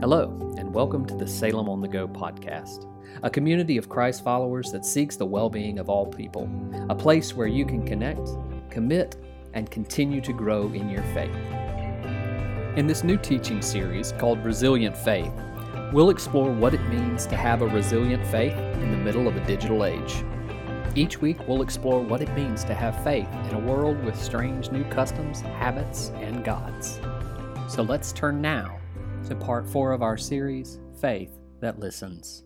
Hello, and welcome to the Salem on the Go podcast, a community of Christ followers that seeks the well being of all people, a place where you can connect, commit, and continue to grow in your faith. In this new teaching series called Resilient Faith, we'll explore what it means to have a resilient faith in the middle of a digital age. Each week, we'll explore what it means to have faith in a world with strange new customs, habits, and gods. So let's turn now to part four of our series, Faith That Listens.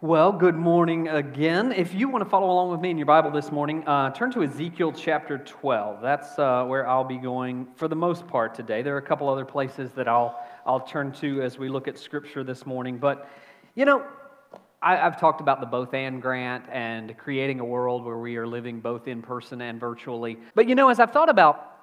Well, good morning again. If you want to follow along with me in your Bible this morning, uh, turn to Ezekiel chapter 12. That's uh, where I'll be going for the most part today. There are a couple other places that I'll, I'll turn to as we look at Scripture this morning. But, you know, I, have talked about the both and grant and creating a world where we are living both in person and virtually. But, you know, as I've thought about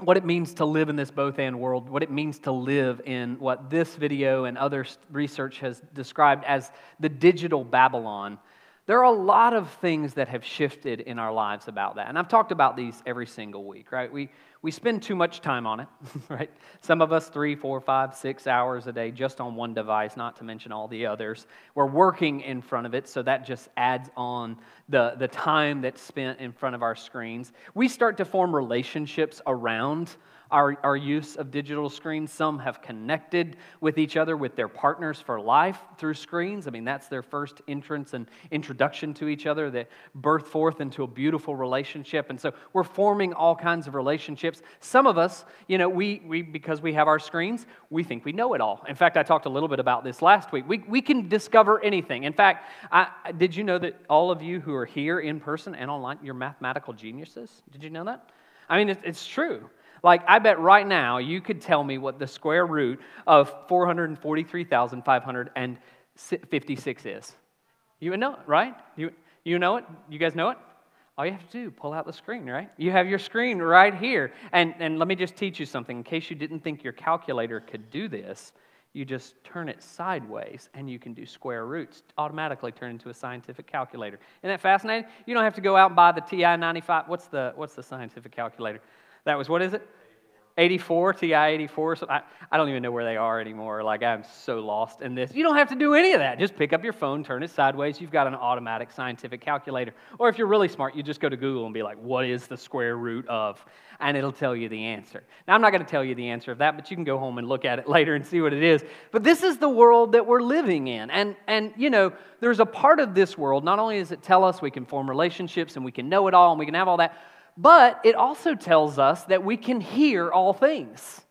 what it means to live in this both and world, what it means to live in what this video and other research has described as the digital Babylon. There are a lot of things that have shifted in our lives about that. And I've talked about these every single week, right? We, we spend too much time on it, right? Some of us three, four, five, six hours a day just on one device, not to mention all the others. We're working in front of it, so that just adds on the, the time that's spent in front of our screens. We start to form relationships around our, our use of digital screens. Some have connected with each other, with their partners for life through screens. I mean, that's their first entrance and introduction to each other that birth forth into a beautiful relationship. And so we're forming all kinds of relationships. Some of us, you know, we, we because we have our screens, we think we know it all. In fact, I talked a little bit about this last week. We, we can discover anything. In fact, I, did you know that all of you who are here in person and online, you're mathematical geniuses? Did you know that? I mean, it, it's true. Like, I bet right now you could tell me what the square root of 443,556 is. You would know it, right? You, you know it? You guys know it? All you have to do, pull out the screen, right? You have your screen right here. And, and let me just teach you something. In case you didn't think your calculator could do this, you just turn it sideways and you can do square roots, automatically turn into a scientific calculator. Isn't that fascinating? You don't have to go out and buy the TI 95. What's the, what's the scientific calculator? That was, what is it? 84, TI 84. So I, I don't even know where they are anymore. Like, I'm so lost in this. You don't have to do any of that. Just pick up your phone, turn it sideways. You've got an automatic scientific calculator. Or if you're really smart, you just go to Google and be like, what is the square root of? And it'll tell you the answer. Now, I'm not going to tell you the answer of that, but you can go home and look at it later and see what it is. But this is the world that we're living in. And, and you know, there's a part of this world, not only does it tell us we can form relationships and we can know it all and we can have all that, but it also tells us that we can hear all things.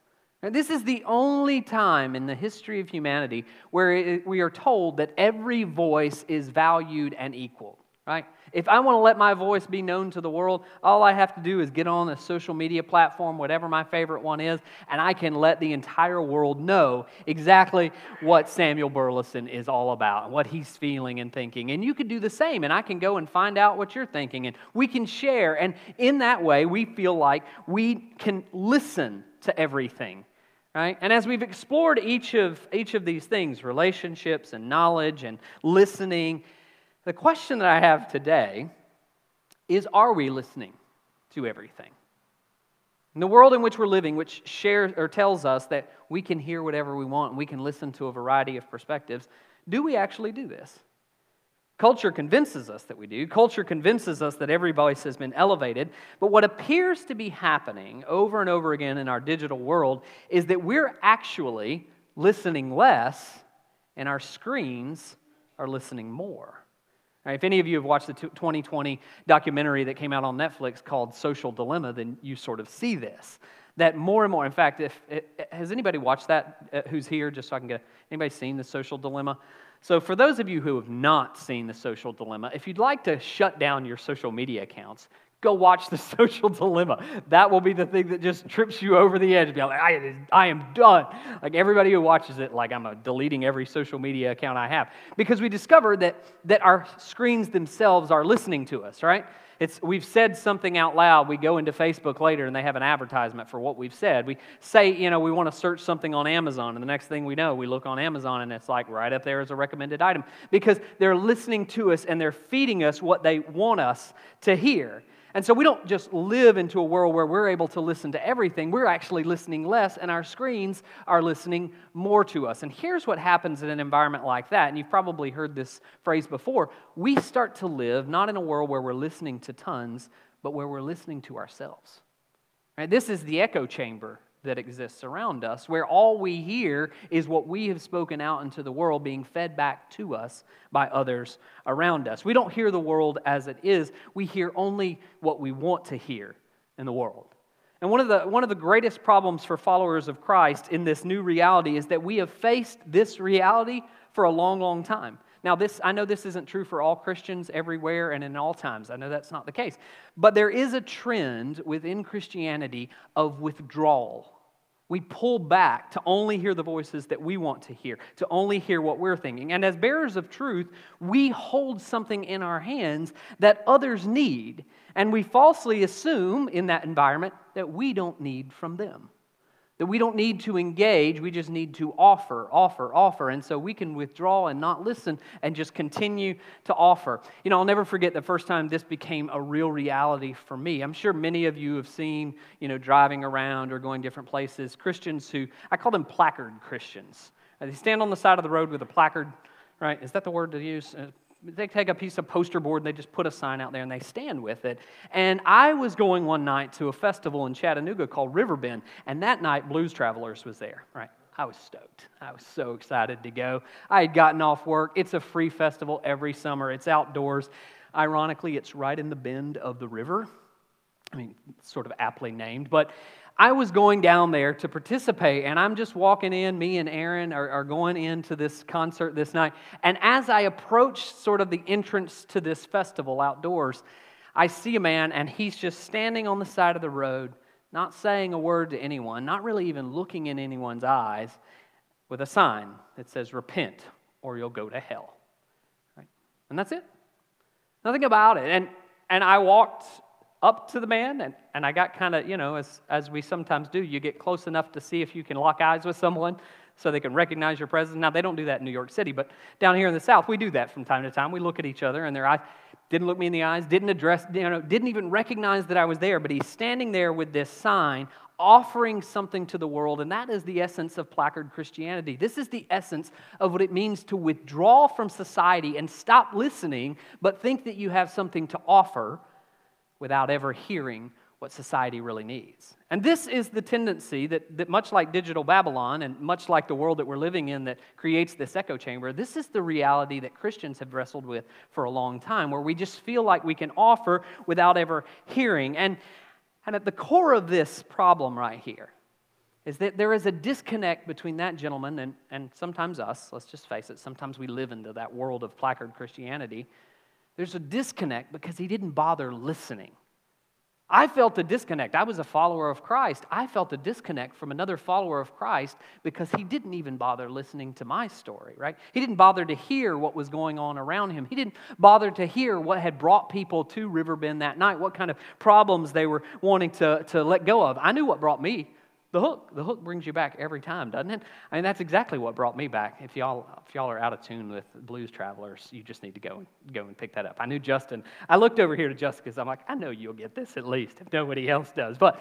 This is the only time in the history of humanity where we are told that every voice is valued and equal, right? If I want to let my voice be known to the world, all I have to do is get on a social media platform, whatever my favorite one is, and I can let the entire world know exactly what Samuel Burleson is all about, what he's feeling and thinking. And you could do the same, and I can go and find out what you're thinking, and we can share. And in that way, we feel like we can listen to everything. Right? And as we've explored each of, each of these things, relationships and knowledge and listening the question that I have today is Are we listening to everything? In the world in which we're living, which shares or tells us that we can hear whatever we want and we can listen to a variety of perspectives, do we actually do this? Culture convinces us that we do. Culture convinces us that every voice has been elevated. But what appears to be happening over and over again in our digital world is that we're actually listening less and our screens are listening more. Right, if any of you have watched the 2020 documentary that came out on Netflix called Social Dilemma, then you sort of see this. That more and more, in fact, if has anybody watched that uh, who's here, just so I can get anybody seen the social dilemma? So, for those of you who have not seen the social dilemma, if you'd like to shut down your social media accounts, go watch the social dilemma. That will be the thing that just trips you over the edge. Be like, I, I am done. Like everybody who watches it, like I'm deleting every social media account I have. Because we discovered that, that our screens themselves are listening to us, right? It's, we've said something out loud. We go into Facebook later and they have an advertisement for what we've said. We say, you know, we want to search something on Amazon, and the next thing we know, we look on Amazon and it's like right up there as a recommended item because they're listening to us and they're feeding us what they want us to hear. And so we don't just live into a world where we're able to listen to everything. We're actually listening less, and our screens are listening more to us. And here's what happens in an environment like that. And you've probably heard this phrase before. We start to live not in a world where we're listening to tons, but where we're listening to ourselves. Right? This is the echo chamber that exists around us, where all we hear is what we have spoken out into the world being fed back to us by others around us. We don't hear the world as it is, we hear only what we want to hear in the world. And one of, the, one of the greatest problems for followers of Christ in this new reality is that we have faced this reality for a long, long time. Now, this, I know this isn't true for all Christians everywhere and in all times. I know that's not the case. But there is a trend within Christianity of withdrawal we pull back to only hear the voices that we want to hear, to only hear what we're thinking. And as bearers of truth, we hold something in our hands that others need. And we falsely assume in that environment that we don't need from them. That we don't need to engage, we just need to offer, offer, offer. And so we can withdraw and not listen and just continue to offer. You know, I'll never forget the first time this became a real reality for me. I'm sure many of you have seen, you know, driving around or going different places, Christians who, I call them placard Christians. Uh, they stand on the side of the road with a placard, right? Is that the word to use? Uh, They take a piece of poster board and they just put a sign out there and they stand with it. And I was going one night to a festival in Chattanooga called Riverbend, and that night Blues Travelers was there, right? I was stoked. I was so excited to go. I had gotten off work. It's a free festival every summer, it's outdoors. Ironically, it's right in the bend of the river. I mean, sort of aptly named, but I was going down there to participate, and I'm just walking in. Me and Aaron are, are, going into this concert this night. And as I approach sort of the entrance to this festival outdoors, I see a man, and he's just standing on the side of the road, not saying a word to anyone, not really even looking in anyone's eyes, with a sign that says, Repent, or you'll go to hell. Right? And that's it. Nothing about it. And, and I walked up to the man and, and I got kind of, you know, as, as we sometimes do, you get close enough to see if you can lock eyes with someone so they can recognize your presence. Now, they don't do that in New York City, but down here in the South, we do that from time to time. We look at each other and their eyes didn't look me in the eyes, didn't address, you know, didn't even recognize that I was there, but he's standing there with this sign offering something to the world, and that is the essence of placard Christianity. This is the essence of what it means to withdraw from society and stop listening, but think that you have something to offer without ever hearing what society really needs. And this is the tendency that, that, much like digital Babylon and much like the world that we're living in that creates this echo chamber, this is the reality that Christians have wrestled with for a long time, where we just feel like we can offer without ever hearing. And, and at the core of this problem right here is that there is a disconnect between that gentleman and, and sometimes us. Let's just face it, sometimes we live into that world of placard Christianity there's a disconnect because he didn't bother listening. I felt a disconnect. I was a follower of Christ. I felt a disconnect from another follower of Christ because he didn't even bother listening to my story, right? He didn't bother to hear what was going on around him. He didn't bother to hear what had brought people to Riverbend that night, what kind of problems they were wanting to, to let go of. I knew what brought me the hook. The hook brings you back every time, doesn't it? I mean, that's exactly what brought me back. If y'all, if y'all are out of tune with blues travelers, you just need to go and go and pick that up. I knew Justin. I looked over here to because I'm like, I know you'll get this at least if nobody else does. But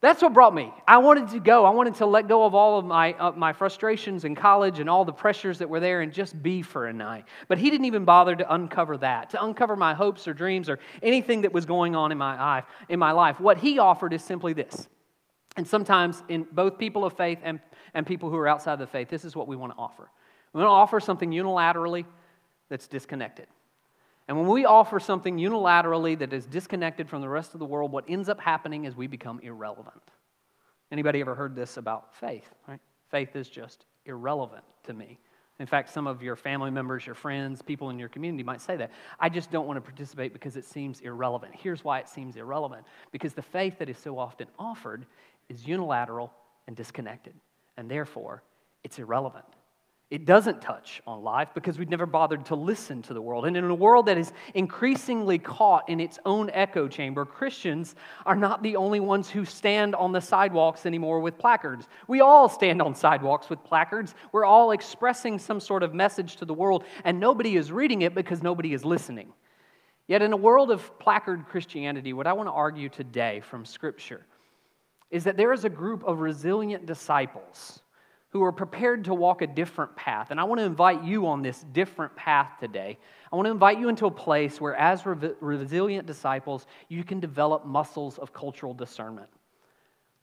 that's what brought me. I wanted to go. I wanted to let go of all of my, uh, my frustrations in college and all the pressures that were there and just be for a night. But he didn't even bother to uncover that, to uncover my hopes or dreams or anything that was going on in my, life, in my life. What he offered is simply this and sometimes, in both people of faith and, and people who are outside of the faith, this is what we want to offer. We want to offer something unilaterally that's disconnected. And when we offer something unilaterally that is disconnected from the rest of the world, what ends up happening is we become irrelevant. Anybody ever heard this about faith? Right? Faith is just irrelevant to me. In fact, some of your family members, your friends, people in your community might say that. I just don't want to participate because it seems irrelevant. Here's why it seems irrelevant because the faith that is so often offered is unilateral and disconnected, and therefore it's irrelevant. It doesn't touch on life because we've never bothered to listen to the world. And in a world that is increasingly caught in its own echo chamber, Christians are not the only ones who stand on the sidewalks anymore with placards. We all stand on sidewalks with placards. We're all expressing some sort of message to the world, and nobody is reading it because nobody is listening. Yet, in a world of placard Christianity, what I want to argue today from Scripture is that there is a group of resilient disciples who are prepared to walk a different path. And I want to invite you on this different path today. I want to invite you into a place where, as re- resilient disciples, you can develop muscles of cultural discernment,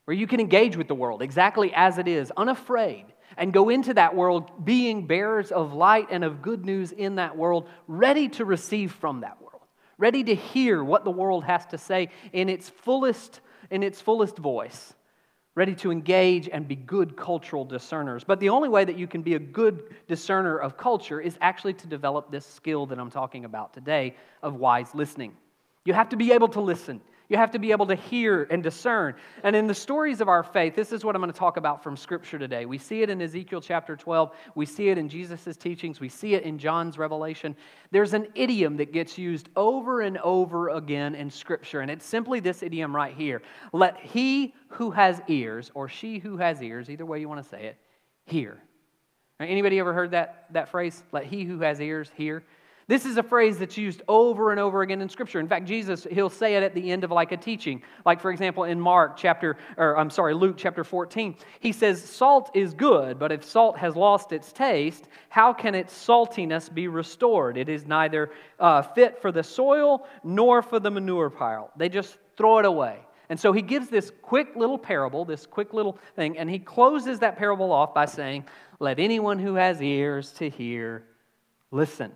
where you can engage with the world exactly as it is, unafraid, and go into that world being bearers of light and of good news in that world, ready to receive from that world, ready to hear what the world has to say in its fullest, in its fullest voice ready to engage and be good cultural discerners. But the only way that you can be a good discerner of culture is actually to develop this skill that I'm talking about today of wise listening. You have to be able to listen. You have to be able to hear and discern. And in the stories of our faith, this is what I'm going to talk about from Scripture today. We see it in Ezekiel chapter 12, we see it in Jesus' teachings, we see it in John's revelation. There's an idiom that gets used over and over again in Scripture, and it's simply this idiom right here Let he who has ears, or she who has ears, either way you want to say it, hear. Anybody ever heard that, that phrase? Let he who has ears hear. This is a phrase that's used over and over again in Scripture. In fact, Jesus, he'll say it at the end of like a teaching. Like, for example, in Mark chapter, or I'm sorry, Luke chapter 14, he says, Salt is good, but if salt has lost its taste, how can its saltiness be restored? It is neither uh, fit for the soil nor for the manure pile. They just throw it away. And so he gives this quick little parable, this quick little thing, and he closes that parable off by saying, Let anyone who has ears to hear listen.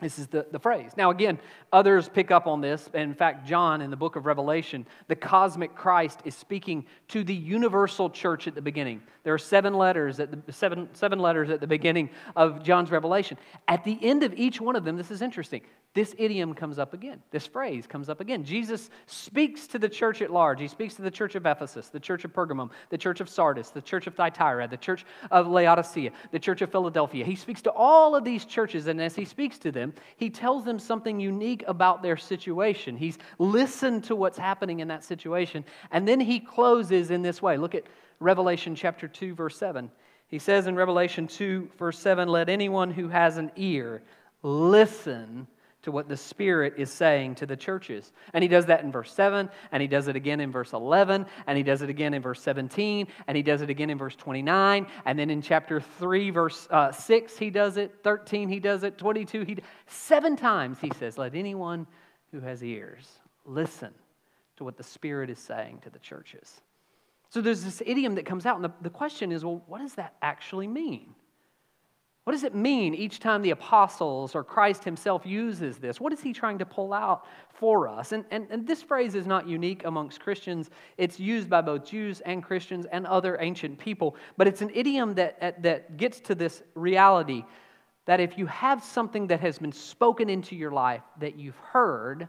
This is the, the phrase. Now, again, others pick up on this. In fact, John in the book of Revelation, the cosmic Christ is speaking to the universal church at the beginning. There are seven letters at the seven, seven letters at the beginning of John's Revelation. At the end of each one of them, this is interesting this idiom comes up again. This phrase comes up again. Jesus speaks to the church at large. He speaks to the church of Ephesus, the church of Pergamum, the church of Sardis, the church of Thyatira, the church of Laodicea, the church of Philadelphia. He speaks to all of these churches, and as he speaks to them, he tells them something unique about their situation. He's listened to what's happening in that situation, and then he closes in this way. Look at Revelation chapter 2, verse 7. He says in Revelation 2, verse 7, Let anyone who has an ear listen to what the Spirit is saying to the churches. And he does that in verse 7, and he does it again in verse 11, and he does it again in verse 17, and he does it again in verse 29, and then in chapter 3, verse uh, 6, he does it, 13, he does it, 22, he seven times he says, Let anyone who has ears listen to what the Spirit is saying to the churches. So there's this idiom that comes out, and the, the question is, well, what does that actually mean? What does it mean each time the apostles or Christ himself uses this? What is he trying to pull out for us? And, and, and this phrase is not unique amongst Christians. It's used by both Jews and Christians and other ancient people. But it's an idiom that, that gets to this reality that if you have something that has been spoken into your life that you've heard,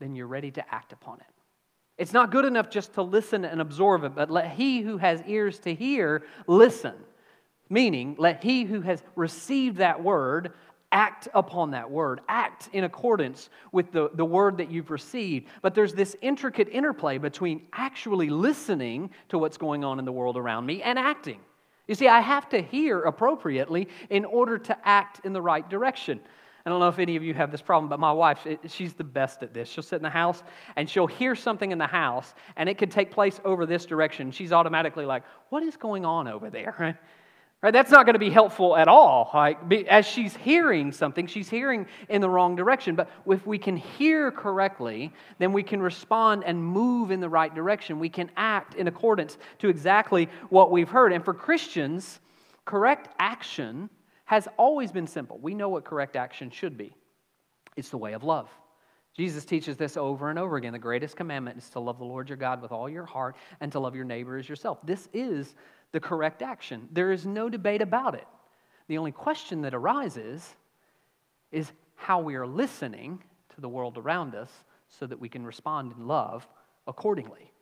then you're ready to act upon it. It's not good enough just to listen and absorb it, but let he who has ears to hear listen. Meaning, let he who has received that word act upon that word, act in accordance with the, the word that you've received. But there's this intricate interplay between actually listening to what's going on in the world around me and acting. You see, I have to hear appropriately in order to act in the right direction. I don't know if any of you have this problem, but my wife, she's the best at this. She'll sit in the house and she'll hear something in the house, and it could take place over this direction. She's automatically like, What is going on over there? Right? That's not going to be helpful at all. As she's hearing something, she's hearing in the wrong direction. But if we can hear correctly, then we can respond and move in the right direction. We can act in accordance to exactly what we've heard. And for Christians, correct action has always been simple. We know what correct action should be it's the way of love. Jesus teaches this over and over again. The greatest commandment is to love the Lord your God with all your heart and to love your neighbor as yourself. This is the correct action. There is no debate about it. The only question that arises is how we are listening to the world around us so that we can respond in love accordingly.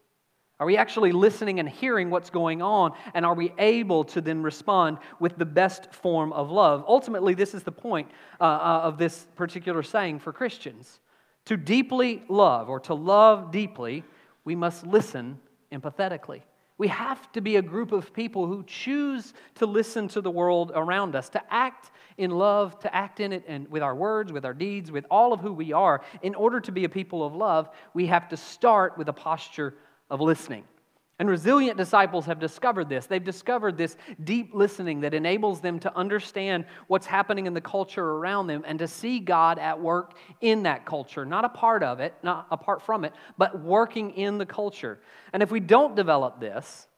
Are we actually listening and hearing what's going on? And are we able to then respond with the best form of love? Ultimately, this is the point uh, uh of this particular saying for Christians. To deeply love or to love deeply, we must listen empathetically. We have to be a group of people who choose to listen to the world around us, to act in love, to act in it and with our words, with our deeds, with all of who we are. In order to be a people of love, we have to start with a posture of listening. And resilient disciples have discovered this. They've discovered this deep listening that enables them to understand what's happening in the culture around them and to see God at work in that culture, not a part of it, not apart from it, but working in the culture. And if we don't develop this,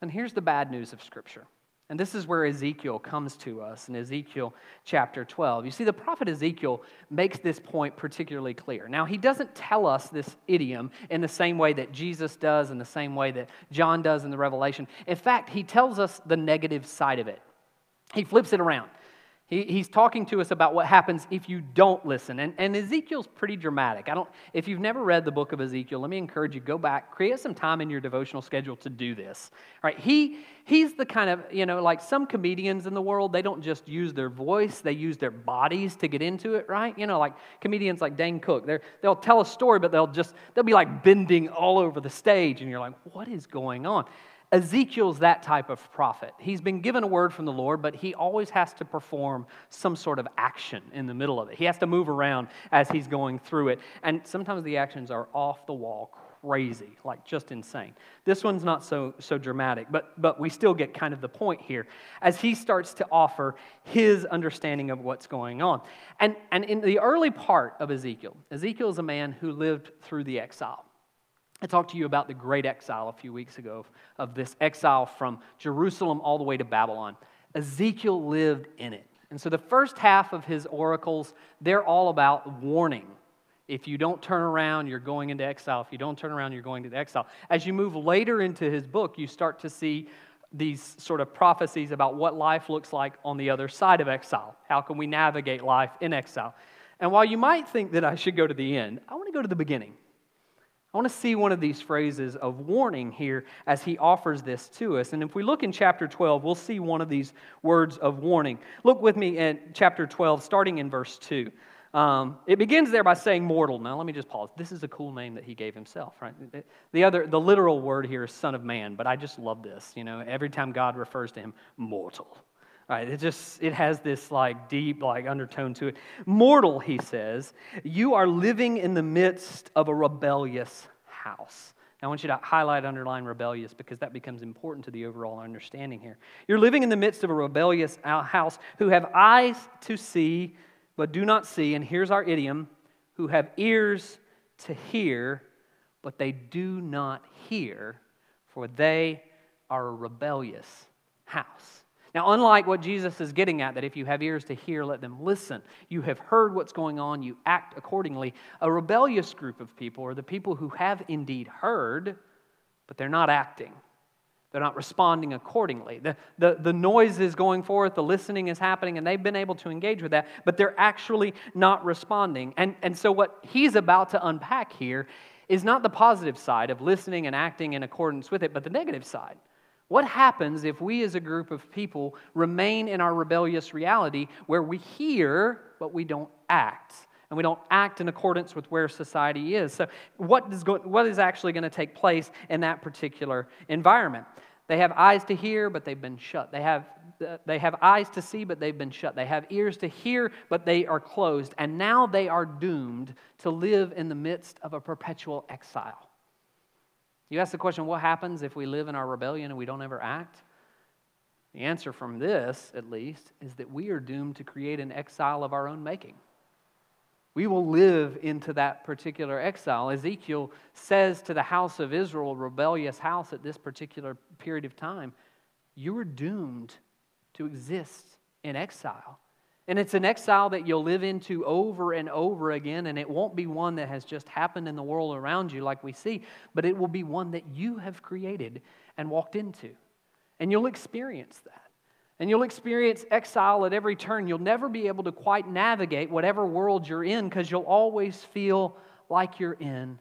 then here's the bad news of Scripture and this is where Ezekiel comes to us in Ezekiel chapter 12. You see, the prophet Ezekiel makes this point particularly clear. Now, he doesn't tell us this idiom in the same way that Jesus does, in the same way that John does in the Revelation. In fact, he tells us the negative side of it. He flips it around. He, he's talking to us about what happens if you don't listen. And, and Ezekiel's pretty dramatic. I don't, if you've never read the book of Ezekiel, let me encourage you, go back, create some time in your devotional schedule to do this. All right, he, he's the kind of, you know, like some comedians in the world, they don't just use their voice, they use their bodies to get into it, right? You know, like comedians like Dane Cook, they'll tell a story, but they'll just, they'll be like bending all over the stage, and you're like, what is going on? Ezekiel's that type of prophet. He's been given a word from the Lord, but he always has to perform some sort of action in the middle of it. He has to move around as he's going through it. And sometimes the actions are off the wall, crazy, like just insane. This one's not so, so dramatic, but, but we still get kind of the point here as he starts to offer his understanding of what's going on. And, and in the early part of Ezekiel, Ezekiel is a man who lived through the exile. I talked to you about the great exile a few weeks ago of this exile from Jerusalem all the way to Babylon. Ezekiel lived in it. And so the first half of his oracles, they're all about warning. If you don't turn around, you're going into exile. If you don't turn around, you're going to exile. As you move later into his book, you start to see these sort of prophecies about what life looks like on the other side of exile. How can we navigate life in exile? And while you might think that I should go to the end, I want to go to the beginning. I want to see one of these phrases of warning here as he offers this to us. And if we look in chapter 12, we'll see one of these words of warning. Look with me at chapter 12, starting in verse 2. Um, it begins there by saying mortal. Now, let me just pause. This is a cool name that he gave himself, right? The other, the literal word here is son of man, but I just love this. You know, every time God refers to him, mortal. Right, it just it has this like deep like undertone to it. Mortal, he says, you are living in the midst of a rebellious house. Now, I want you to highlight, underline rebellious because that becomes important to the overall understanding here. You're living in the midst of a rebellious uh, house who have eyes to see but do not see, and here's our idiom who have ears to hear but they do not hear, for they are a rebellious house. Now, unlike what Jesus is getting at, that if you have ears to hear, let them listen, you have heard what's going on, you act accordingly. A rebellious group of people are the people who have indeed heard, but they're not acting. They're not responding accordingly. The, the, the noise is going forth, the listening is happening, and they've been able to engage with that, but they're actually not responding. And, and so, what he's about to unpack here is not the positive side of listening and acting in accordance with it, but the negative side. What happens if we as a group of people remain in our rebellious reality where we hear but we don't act? And we don't act in accordance with where society is. So, what is, go- what is actually going to take place in that particular environment? They have eyes to hear, but they've been shut. They have, they have eyes to see, but they've been shut. They have ears to hear, but they are closed. And now they are doomed to live in the midst of a perpetual exile. You ask the question, what happens if we live in our rebellion and we don't ever act? The answer from this, at least, is that we are doomed to create an exile of our own making. We will live into that particular exile. Ezekiel says to the house of Israel, rebellious house at this particular period of time, you are doomed to exist in exile. And it's an exile that you'll live into over and over again, and it won't be one that has just happened in the world around you like we see, but it will be one that you have created and walked into. And you'll experience that. And you'll experience exile at every turn. You'll never be able to quite navigate whatever world you're in because you'll always feel like you're in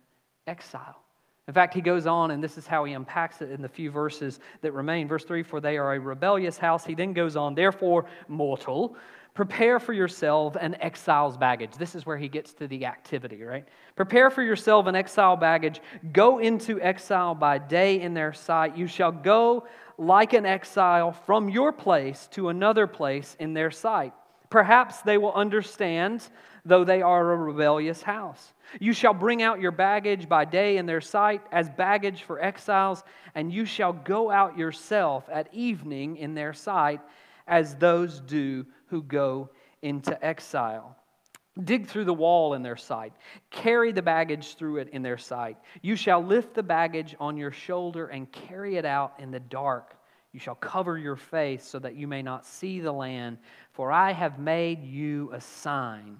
exile. In fact, he goes on, and this is how he unpacks it in the few verses that remain. Verse 3 For they are a rebellious house. He then goes on, Therefore, mortal, prepare for yourself an exile's baggage. This is where he gets to the activity, right? Prepare for yourself an exile baggage. Go into exile by day in their sight. You shall go like an exile from your place to another place in their sight. Perhaps they will understand, though they are a rebellious house. You shall bring out your baggage by day in their sight as baggage for exiles, and you shall go out yourself at evening in their sight as those do who go into exile. Dig through the wall in their sight. Carry the baggage through it in their sight. You shall lift the baggage on your shoulder and carry it out in the dark. You shall cover your face so that you may not see the land, for I have made you a sign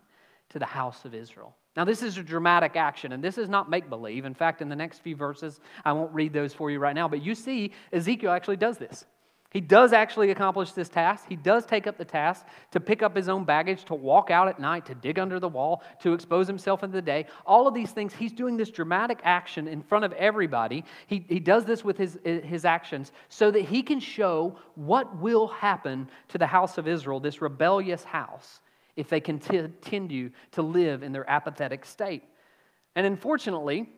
to the house of Israel. Now, this is a dramatic action, and this is not make believe. In fact, in the next few verses, I won't read those for you right now, but you see Ezekiel actually does this. He does actually accomplish this task. He does take up the task to pick up his own baggage, to walk out at night, to dig under the wall, to expose himself in the day. All of these things, he's doing this dramatic action in front of everybody. He, he does this with his, eh, his actions so that he can show what will happen to the house of Israel, this rebellious house, if they continue to live in their apathetic state. And unfortunately,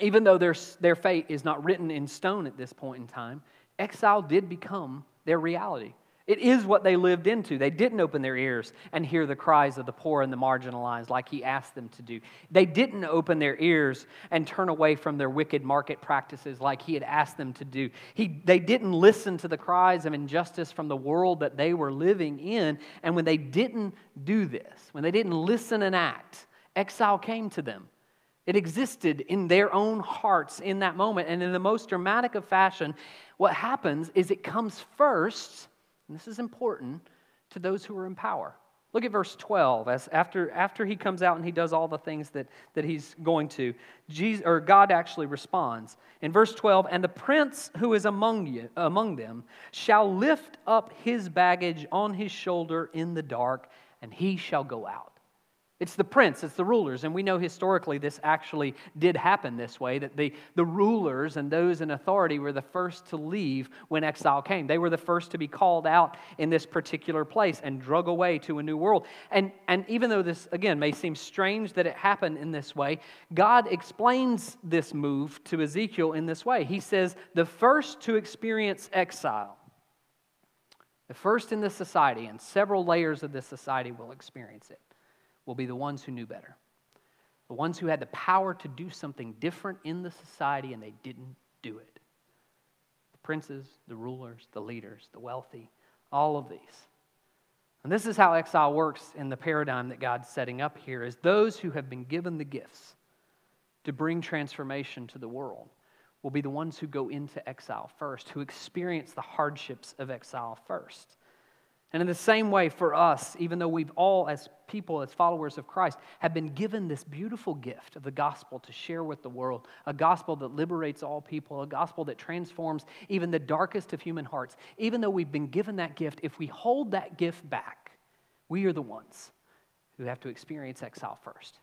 even though their, their fate is not written in stone at this point in time, exile did become their reality. It is what they lived into. They didn't open their ears and hear the cries of the poor and the marginalized like he asked them to do. They didn't open their ears and turn away from their wicked market practices like he had asked them to do. He, they didn't listen to the cries of injustice from the world that they were living in. And when they didn't do this, when they didn't listen and act, exile came to them. It existed in their own hearts in that moment. And in the most dramatic of fashion, what happens is it comes first, and this is important, to those who are in power. Look at verse 12. As after, after he comes out and he does all the things that, that he's going to, Jesus, or God actually responds. In verse 12, and the prince who is among, you, among them shall lift up his baggage on his shoulder in the dark, and he shall go out. It's the prince, it's the rulers. And we know historically this actually did happen this way that the, the rulers and those in authority were the first to leave when exile came. They were the first to be called out in this particular place and drug away to a new world. And, and even though this, again, may seem strange that it happened in this way, God explains this move to Ezekiel in this way. He says, The first to experience exile, the first in this society, and several layers of this society will experience it will be the ones who knew better, the ones who had the power to do something different in the society and they didn't do it. The princes, the rulers, the leaders, the wealthy, all of these. And this is how exile works in the paradigm that God's setting up here is those who have been given the gifts to bring transformation to the world will be the ones who go into exile first, who experience the hardships of exile first. And in the same way, for us, even though we've all, as people, as followers of Christ, have been given this beautiful gift of the gospel to share with the world, a gospel that liberates all people, a gospel that transforms even the darkest of human hearts, even though we've been given that gift, if we hold that gift back, we are the ones who have to experience exile first.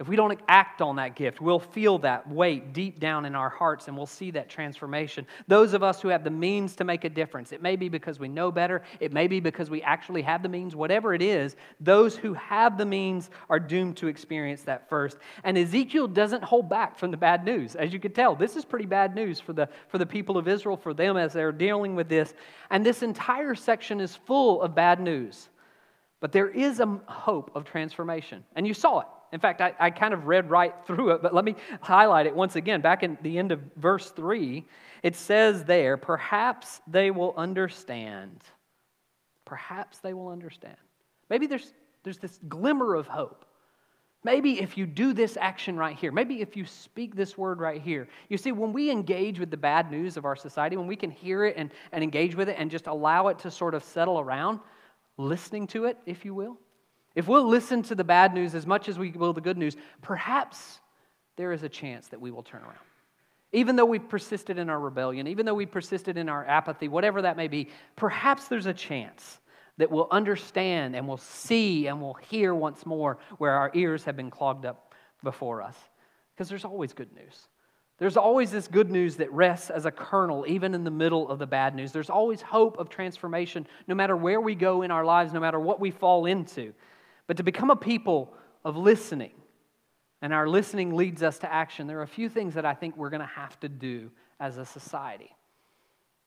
If we don't act on that gift, we'll feel that weight deep down in our hearts and we'll see that transformation. Those of us who have the means to make a difference, it may be because we know better, it may be because we actually have the means, whatever it is, those who have the means are doomed to experience that first. And Ezekiel doesn't hold back from the bad news. As you could tell, this is pretty bad news for the, for the people of Israel, for them as they're dealing with this. And this entire section is full of bad news. But there is a hope of transformation. And you saw it. In fact, I, I kind of read right through it, but let me highlight it once again. Back in the end of verse 3, it says there, perhaps they will understand. Perhaps they will understand. Maybe there's, there's this glimmer of hope. Maybe if you do this action right here, maybe if you speak this word right here. You see, when we engage with the bad news of our society, when we can hear it and, and engage with it and just allow it to sort of settle around, listening to it, if you will, if we'll listen to the bad news as much as we will the good news, perhaps there is a chance that we will turn around. Even though we've persisted in our rebellion, even though we've persisted in our apathy, whatever that may be, perhaps there's a chance that we'll understand and we'll see and we'll hear once more where our ears have been clogged up before us. Because there's always good news. There's always this good news that rests as a kernel, even in the middle of the bad news. There's always hope of transformation, no matter where we go in our lives, no matter what we fall into. But to become a people of listening, and our listening leads us to action, there are a few things that I think we're going to have to do as a society.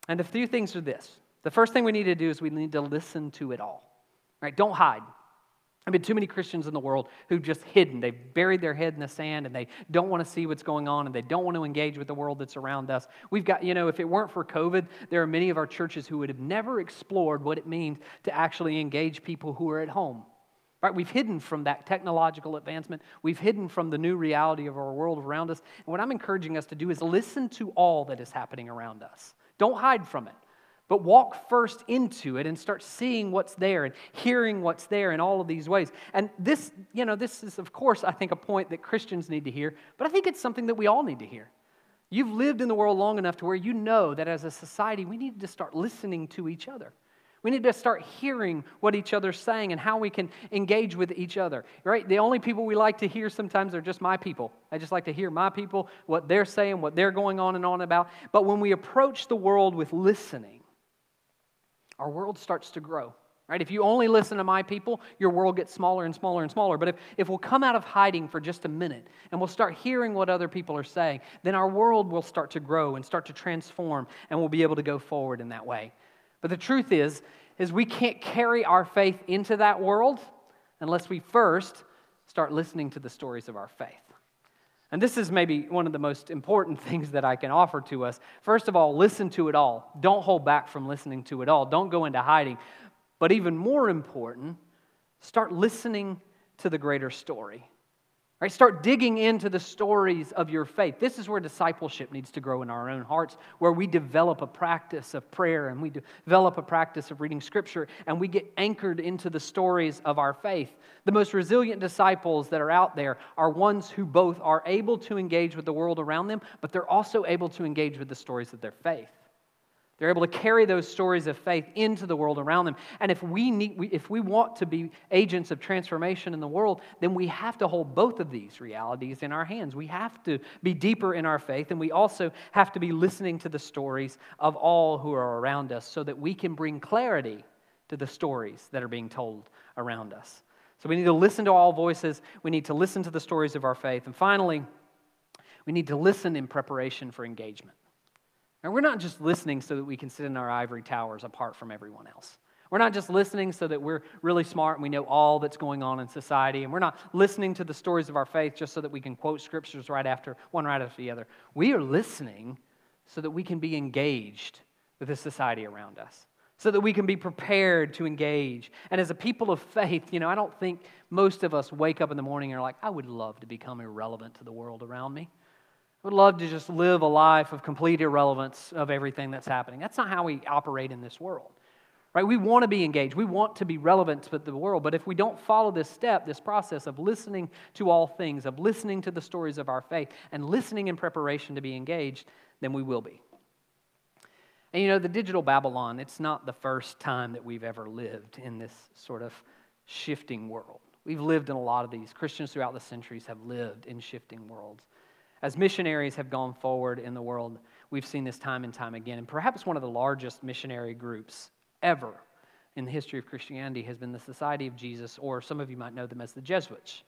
And a few things are this. The first thing we need to do is we need to listen to it all. Right? Don't hide. I mean, too many Christians in the world who've just hidden. They've buried their head in the sand and they don't want to see what's going on and they don't want to engage with the world that's around us. We've got, you know, if it weren't for COVID, there are many of our churches who would have never explored what it means to actually engage people who are at home. Right? We've hidden from that technological advancement. We've hidden from the new reality of our world around us. And what I'm encouraging us to do is listen to all that is happening around us. Don't hide from it. But walk first into it and start seeing what's there and hearing what's there in all of these ways. And this, you know, this is, of course, I think a point that Christians need to hear, but I think it's something that we all need to hear. You've lived in the world long enough to where you know that as a society, we need to start listening to each other. We need to start hearing what each other's saying and how we can engage with each other, right? The only people we like to hear sometimes are just my people. I just like to hear my people, what they're saying, what they're going on and on about. But when we approach the world with listening, our world starts to grow. Right? If you only listen to my people, your world gets smaller and smaller and smaller. But if, if we'll come out of hiding for just a minute and we'll start hearing what other people are saying, then our world will start to grow and start to transform and we'll be able to go forward in that way. But the truth is, is we can't carry our faith into that world unless we first start listening to the stories of our faith. And this is maybe one of the most important things that I can offer to us. First of all, listen to it all. Don't hold back from listening to it all. Don't go into hiding. But even more important, start listening to the greater story. Right? Start digging into the stories of your faith. This is where discipleship needs to grow in our own hearts, where we develop a practice of prayer and we develop a practice of reading scripture and we get anchored into the stories of our faith. The most resilient disciples that are out there are ones who both are able to engage with the world around them, but they're also able to engage with the stories of their faith. They're able to carry those stories of faith into the world around them. And if we, need, if we want to be agents of transformation in the world, then we have to hold both of these realities in our hands. We have to be deeper in our faith, and we also have to be listening to the stories of all who are around us so that we can bring clarity to the stories that are being told around us. So we need to listen to all voices, we need to listen to the stories of our faith. And finally, we need to listen in preparation for engagement. And we're not just listening so that we can sit in our ivory towers apart from everyone else. We're not just listening so that we're really smart and we know all that's going on in society. And we're not listening to the stories of our faith just so that we can quote scriptures right after one right after the other. We are listening so that we can be engaged with the society around us, so that we can be prepared to engage. And as a people of faith, you know, I don't think most of us wake up in the morning and are like, I would love to become irrelevant to the world around me. Would love to just live a life of complete irrelevance of everything that's happening. That's not how we operate in this world. Right? We want to be engaged. We want to be relevant to the world. But if we don't follow this step, this process of listening to all things, of listening to the stories of our faith, and listening in preparation to be engaged, then we will be. And you know, the digital Babylon, it's not the first time that we've ever lived in this sort of shifting world. We've lived in a lot of these. Christians throughout the centuries have lived in shifting worlds. As missionaries have gone forward in the world, we've seen this time and time again. And perhaps one of the largest missionary groups ever in the history of Christianity has been the Society of Jesus, or some of you might know them as the Jesuits.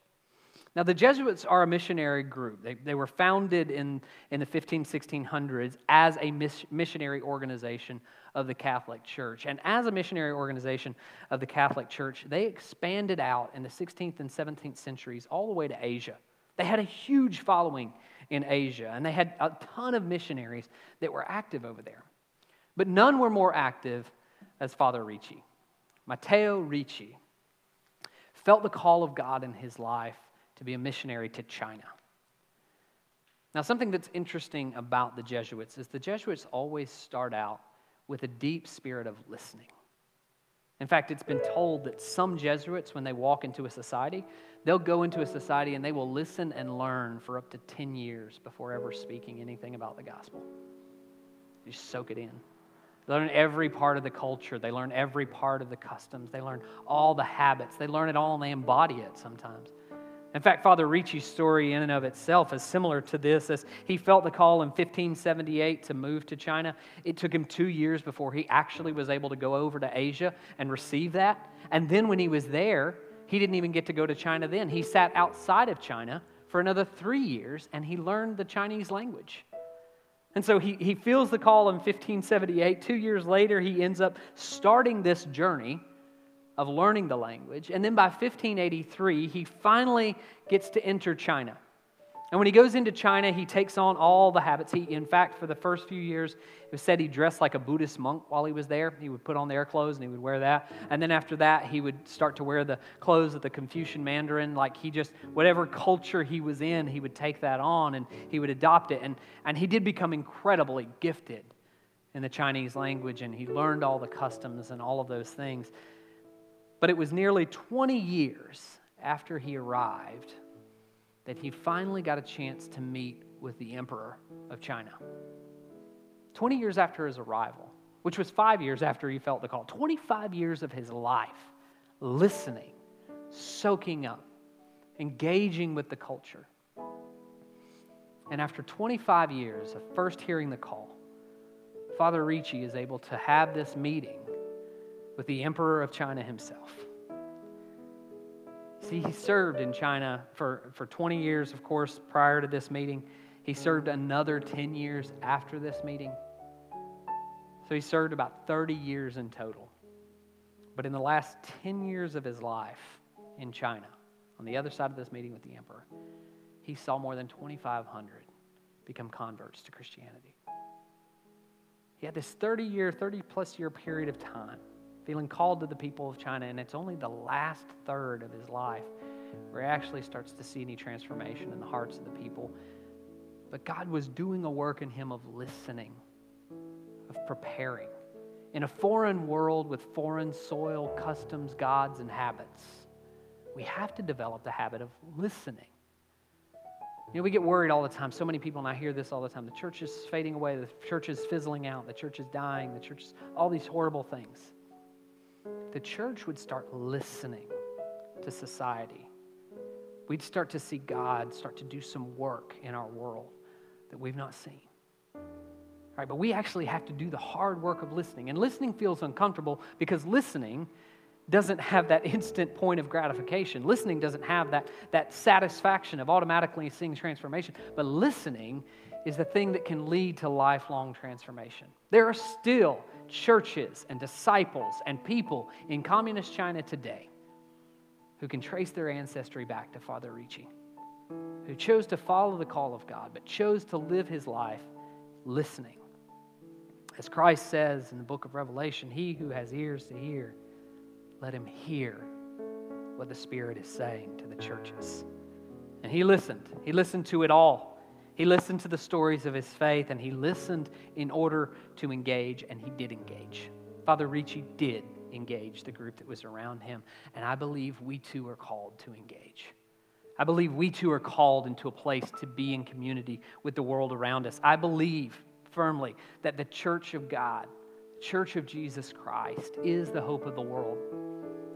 Now, the Jesuits are a missionary group. They, they were founded in, in the 15, 1600s as a miss, missionary organization of the Catholic Church. And as a missionary organization of the Catholic Church, they expanded out in the 16th and 17th centuries all the way to Asia. They had a huge following in Asia, and they had a ton of missionaries that were active over there. But none were more active as Father Ricci. Matteo Ricci felt the call of God in his life to be a missionary to China. Now, something that's interesting about the Jesuits is the Jesuits always start out with a deep spirit of listening. In fact, it's been told that some Jesuits, when they walk into a society, they'll go into a society and they will listen and learn for up to 10 years before ever speaking anything about the gospel. You soak it in. They learn every part of the culture. They learn every part of the customs. They learn all the habits. They learn it all and they embody it sometimes. In fact, Father Ricci's story, in and of itself, is similar to this. As he felt the call in 1578 to move to China, it took him two years before he actually was able to go over to Asia and receive that. And then when he was there, he didn't even get to go to China then. He sat outside of China for another three years and he learned the Chinese language. And so he, he feels the call in 1578. Two years later, he ends up starting this journey of learning the language. And then by 1583, he finally gets to enter China. And when he goes into China, he takes on all the habits. He, in fact, for the first few years, it was said he dressed like a Buddhist monk while he was there. He would put on their clothes and he would wear that. And then after that, he would start to wear the clothes of the Confucian Mandarin. Like he just, whatever culture he was in, he would take that on and he would adopt it. And, and he did become incredibly gifted in the Chinese language and he learned all the customs and all of those things. But it was nearly 20 years after he arrived that he finally got a chance to meet with the emperor of China. 20 years after his arrival, which was five years after he felt the call, 25 years of his life listening, soaking up, engaging with the culture. And after 25 years of first hearing the call, Father Ricci is able to have this meeting with the Emperor of China himself. See, he served in China for, for 20 years, of course, prior to this meeting. He served another 10 years after this meeting. So he served about 30 years in total. But in the last 10 years of his life in China, on the other side of this meeting with the emperor, he saw more than 2,500 become converts to Christianity. He had this 30 year, 30 plus year period of time feeling called to the people of China, and it's only the last third of his life where he actually starts to see any transformation in the hearts of the people. But God was doing a work in him of listening, of preparing. In a foreign world with foreign soil, customs, gods, and habits, we have to develop the habit of listening. You know, we get worried all the time. So many people, and I hear this all the time the church is fading away, the church is fizzling out, the church is dying, the church is all these horrible things the church would start listening to society. We'd start to see God start to do some work in our world that we've not seen. All right, but we actually have to do the hard work of listening. And listening feels uncomfortable because listening doesn't have that instant point of gratification. Listening doesn't have that, that satisfaction of automatically seeing transformation. But listening is the thing that can lead to lifelong transformation. There are still churches and disciples and people in communist China today who can trace their ancestry back to Father Ricci, who chose to follow the call of God, but chose to live his life listening. As Christ says in the book of Revelation, he who has ears to hear, let him hear what the Spirit is saying to the churches. And he listened. He listened to it all. He listened to the stories of his faith and he listened in order to engage, and he did engage. Father Ricci did engage the group that was around him, and I believe we too are called to engage. I believe we too are called into a place to be in community with the world around us. I believe firmly that the church of God, the church of Jesus Christ, is the hope of the world.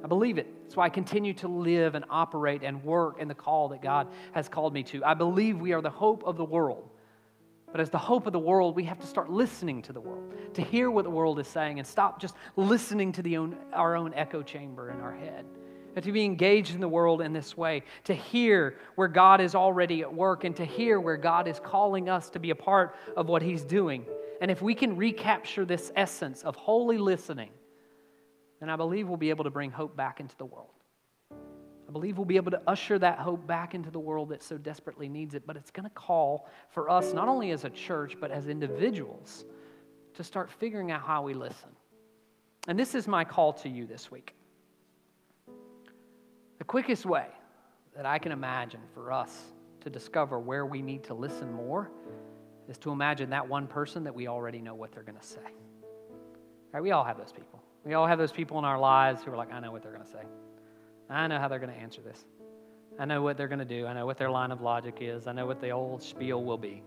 I believe it. Why I continue to live and operate and work in the call that God has called me to. I believe we are the hope of the world. But as the hope of the world, we have to start listening to the world, to hear what the world is saying, and stop just listening to own, our own echo chamber in our head. And to be engaged in the world in this way, to hear where God is already at work, and to hear where God is calling us to be a part of what He's doing. And if we can recapture this essence of holy listening, then I believe we'll be able to bring hope back into the world. I believe we'll be able to usher that hope back into the world that so desperately needs it. But it's going to call for us, not only as a church, but as individuals, to start figuring out how we listen. And this is my call to you this week. The quickest way that I can imagine for us to discover where we need to listen more is to imagine that one person that we already know what they're going to say. Right? We all have those people. We all have those people in our lives who are like, I know what they're going to say. I know how they're going to answer this. I know what they're going to do. I know what their line of logic is. I know what the old spiel will be.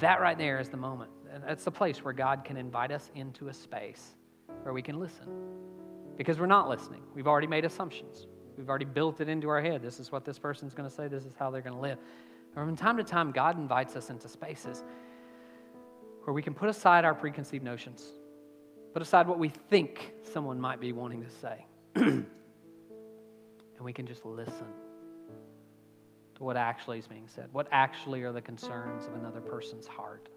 That right there is the moment. That's the place where God can invite us into a space where we can listen. Because we're not listening. We've already made assumptions. We've already built it into our head. This is what this person's going to say, this is how they're going to live. And from time to time, God invites us into spaces where we can put aside our preconceived notions, put aside what we think someone might be wanting to say, and we can just listen to what actually is being said, what actually are the concerns of another person's heart.